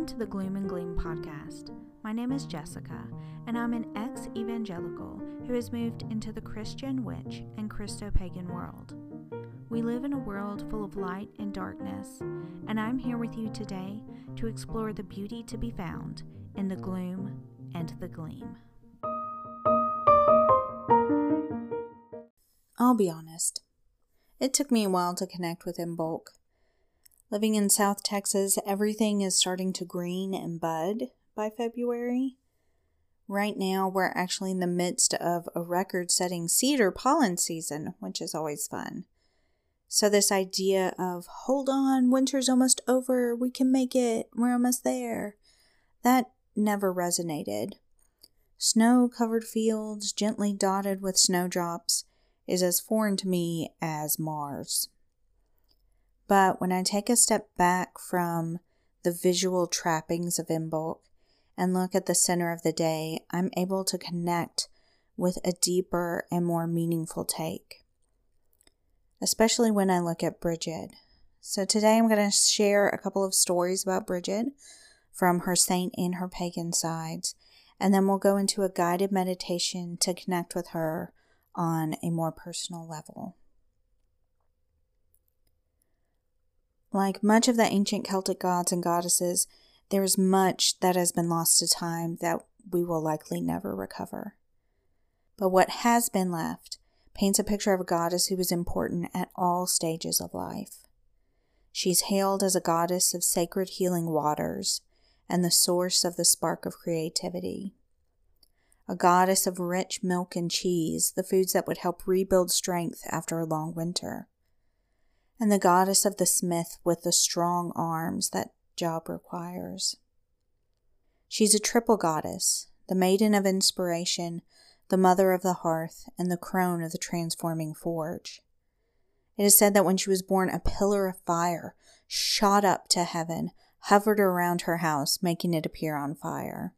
Welcome to the Gloom and Gleam podcast. My name is Jessica, and I'm an ex evangelical who has moved into the Christian witch and Christo pagan world. We live in a world full of light and darkness, and I'm here with you today to explore the beauty to be found in the gloom and the gleam. I'll be honest. It took me a while to connect with Imbolc. Living in South Texas, everything is starting to green and bud by February. Right now, we're actually in the midst of a record setting cedar pollen season, which is always fun. So, this idea of hold on, winter's almost over, we can make it, we're almost there, that never resonated. Snow covered fields, gently dotted with snowdrops, is as foreign to me as Mars. But when I take a step back from the visual trappings of Imbolc and look at the center of the day, I'm able to connect with a deeper and more meaningful take, especially when I look at Bridget. So today I'm going to share a couple of stories about Bridget from her saint and her pagan sides, and then we'll go into a guided meditation to connect with her on a more personal level. Like much of the ancient Celtic gods and goddesses, there is much that has been lost to time that we will likely never recover. But what has been left paints a picture of a goddess who was important at all stages of life. She's hailed as a goddess of sacred healing waters and the source of the spark of creativity. A goddess of rich milk and cheese, the foods that would help rebuild strength after a long winter and the goddess of the smith with the strong arms that job requires. She's a triple goddess, the maiden of inspiration, the mother of the hearth, and the crone of the transforming forge. It is said that when she was born, a pillar of fire shot up to heaven, hovered around her house, making it appear on fire.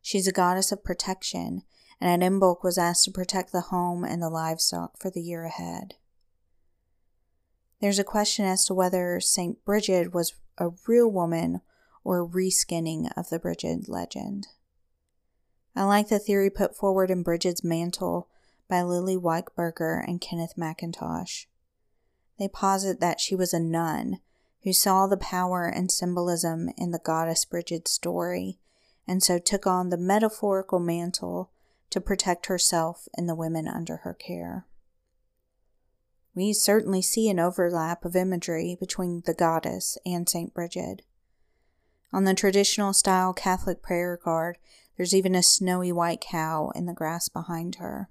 She's a goddess of protection, and at Imbolc was asked to protect the home and the livestock for the year ahead. There's a question as to whether St. Bridget was a real woman or a reskinning of the Bridget legend. I like the theory put forward in Bridget's Mantle by Lily Weichberger and Kenneth McIntosh. They posit that she was a nun who saw the power and symbolism in the goddess Bridget's story and so took on the metaphorical mantle to protect herself and the women under her care. We certainly see an overlap of imagery between the goddess and St. Bridget. On the traditional style Catholic prayer card, there's even a snowy white cow in the grass behind her.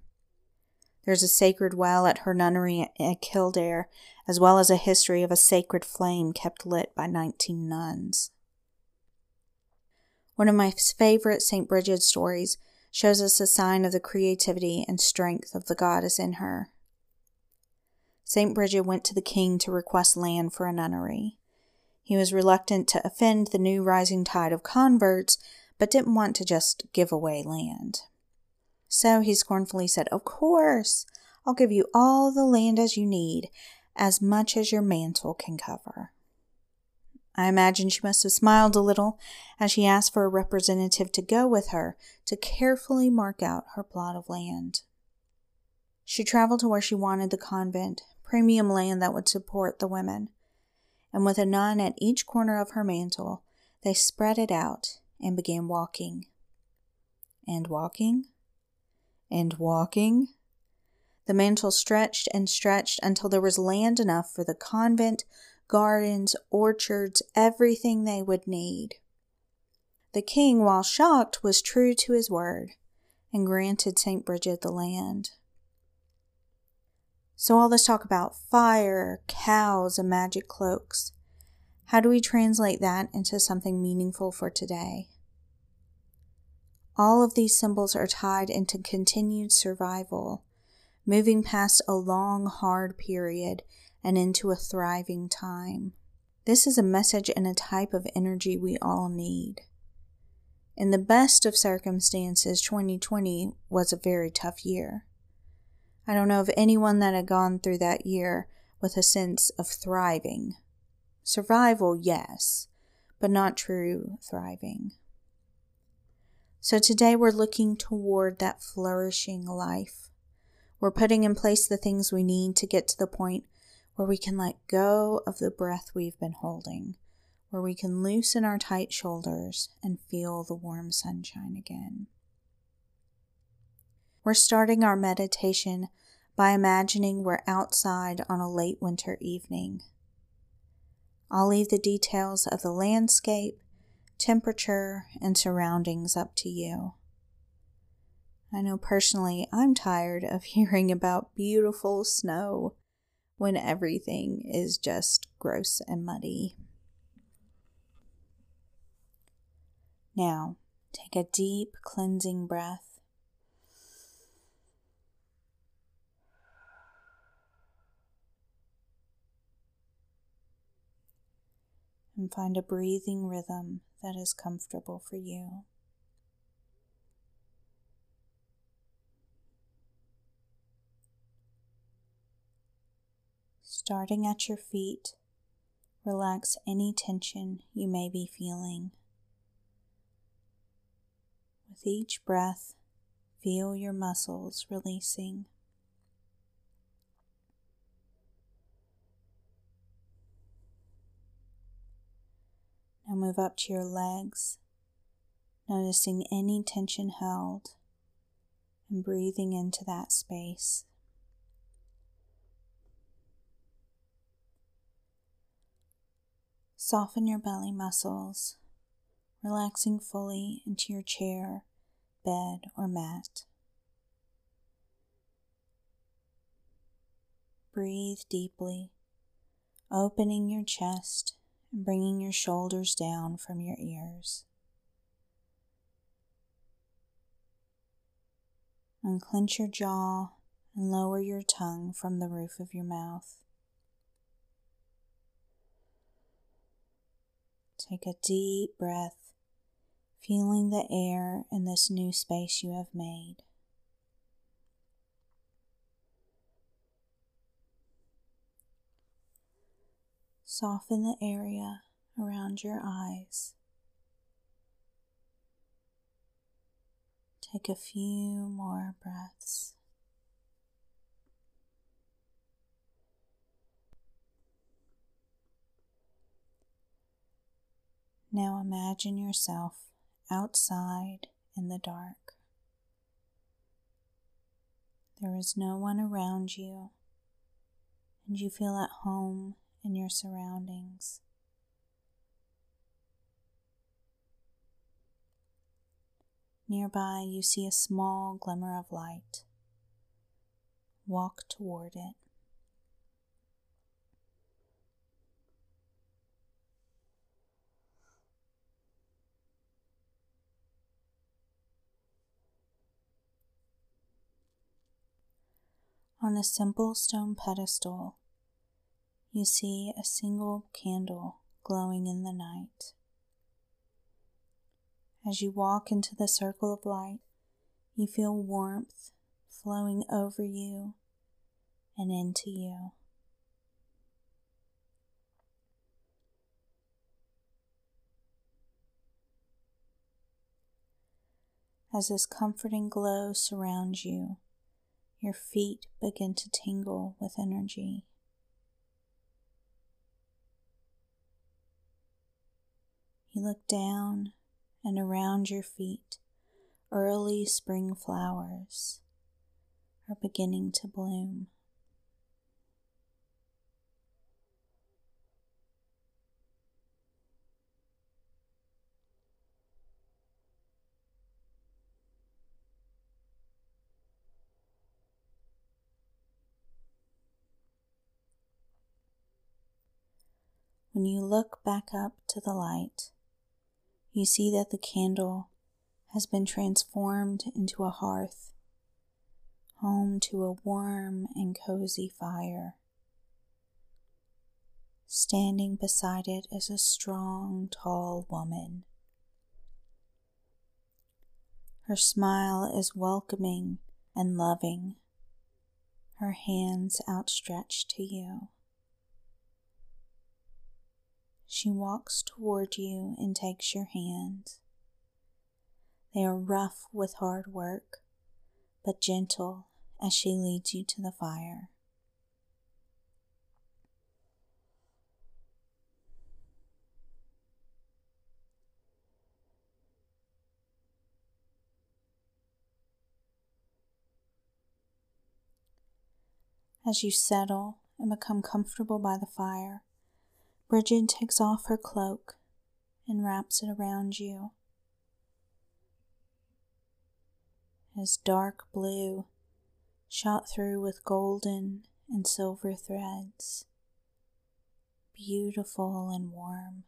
There's a sacred well at her nunnery at Kildare, as well as a history of a sacred flame kept lit by 19 nuns. One of my favorite St. Bridget stories shows us a sign of the creativity and strength of the goddess in her. St. Bridget went to the king to request land for a nunnery. He was reluctant to offend the new rising tide of converts, but didn't want to just give away land. So he scornfully said, Of course, I'll give you all the land as you need, as much as your mantle can cover. I imagine she must have smiled a little as she asked for a representative to go with her to carefully mark out her plot of land. She traveled to where she wanted the convent, premium land that would support the women. And with a nun at each corner of her mantle, they spread it out and began walking. And walking. And walking. The mantle stretched and stretched until there was land enough for the convent, gardens, orchards, everything they would need. The king, while shocked, was true to his word and granted St. Bridget the land. So, all this talk about fire, cows, and magic cloaks, how do we translate that into something meaningful for today? All of these symbols are tied into continued survival, moving past a long, hard period and into a thriving time. This is a message and a type of energy we all need. In the best of circumstances, 2020 was a very tough year. I don't know of anyone that had gone through that year with a sense of thriving. Survival, yes, but not true thriving. So today we're looking toward that flourishing life. We're putting in place the things we need to get to the point where we can let go of the breath we've been holding, where we can loosen our tight shoulders and feel the warm sunshine again. We're starting our meditation by imagining we're outside on a late winter evening. I'll leave the details of the landscape, temperature, and surroundings up to you. I know personally I'm tired of hearing about beautiful snow when everything is just gross and muddy. Now, take a deep cleansing breath and find a breathing rhythm that is comfortable for you. Starting at your feet, relax any tension you may be feeling. With each breath, feel your muscles releasing. Move up to your legs, noticing any tension held and breathing into that space. Soften your belly muscles, relaxing fully into your chair, bed, or mat. Breathe deeply, opening your chest and bringing your shoulders down from your ears. Unclench your jaw and lower your tongue from the roof of your mouth. Take a deep breath, feeling the air in this new space you have made. Soften the area around your eyes. Take a few more breaths. Now imagine yourself outside in the dark. There is no one around you, and you feel at home in your surroundings. Nearby, you see a small glimmer of light. Walk toward it. On a simple stone pedestal, you see a single candle glowing in the night. As you walk into the circle of light, you feel warmth flowing over you and into you. As this comforting glow surrounds you, your feet begin to tingle with energy. You look down and around your feet. Early spring flowers are beginning to bloom. When you look back up to the light, you see that the candle has been transformed into a hearth, home to a warm and cozy fire. Standing beside it is a strong, tall woman. Her smile is welcoming and loving, her hands outstretched to you. She walks toward you and takes your hand. They are rough with hard work, but gentle as she leads you to the fire. As you settle and become comfortable by the fire, Bridget takes off her cloak and wraps it around you. Is dark blue, shot through with golden and silver threads, beautiful and warm.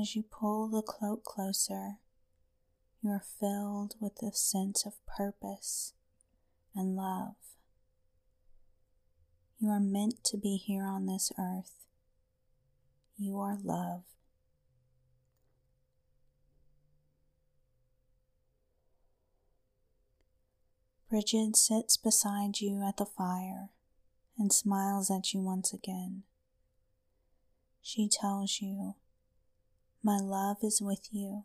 As you pull the cloak closer, you are filled with a sense of purpose and love. You are meant to be here on this earth. You are loved. Bridget sits beside you at the fire and smiles at you once again. She tells you my love is with you.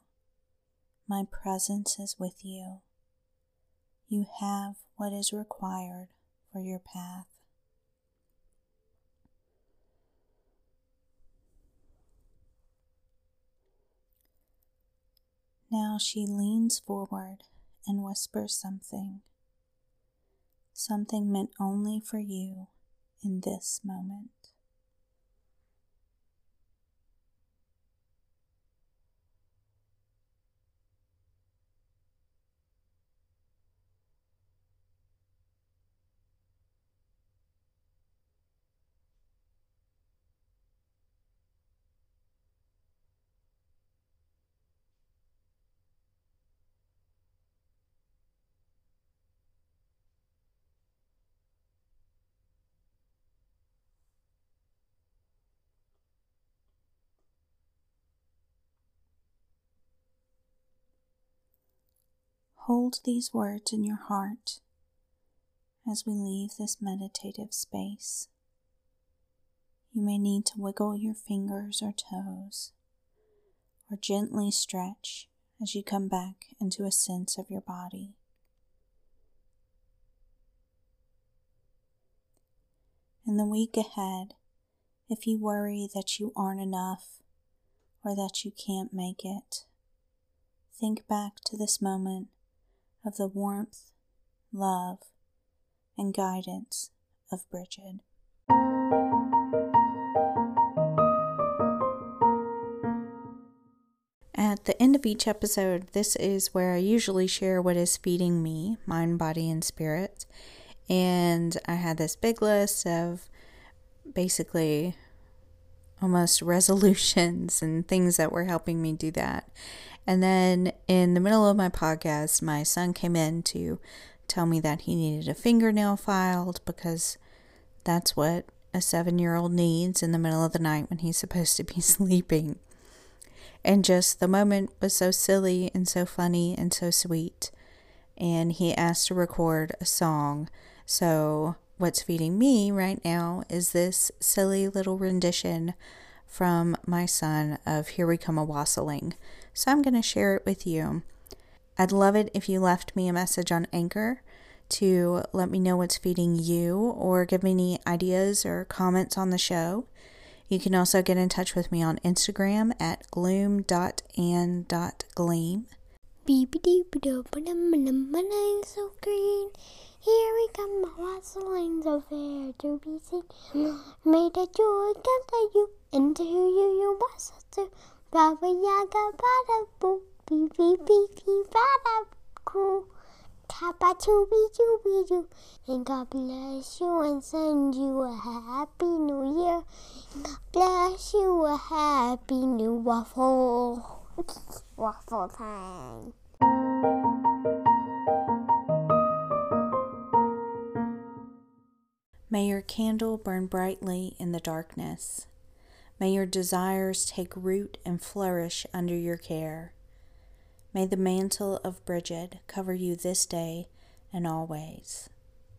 My presence is with you. You have what is required for your path. Now she leans forward and whispers something, something meant only for you in this moment. Hold these words in your heart as we leave this meditative space. You may need to wiggle your fingers or toes, or gently stretch as you come back into a sense of your body. In the week ahead, if you worry that you aren't enough or that you can't make it, think back to this moment of the warmth, love, and guidance of Bridget. At the end of each episode, this is where I usually share what is feeding me, mind, body, and spirit. And I had this big list of basically almost resolutions and things that were helping me do that. And then in the middle of my podcast, my son came in to tell me that he needed a fingernail filed because that's what a seven year old needs in the middle of the night when he's supposed to be sleeping. And just the moment was so silly and so funny and so sweet. And he asked to record a song. So, what's feeding me right now is this silly little rendition from my son of Here We Come a Wassailing so I'm going to share it with you. I'd love it if you left me a message on Anchor to let me know what's feeding you or give me any ideas or comments on the show. You can also get in touch with me on Instagram at gloom.and.gleam. So green. Here we come, to be seen. May the joy to you, and to you do. Baba Yaga Bada Boo Bee Bee Bee Bee Bada Cool Kappa Chooby Chooby Doo and God bless you and send you a happy new year. God bless you a happy new waffle. waffle time. May your candle burn brightly in the darkness. May your desires take root and flourish under your care. May the mantle of Bridget cover you this day and always.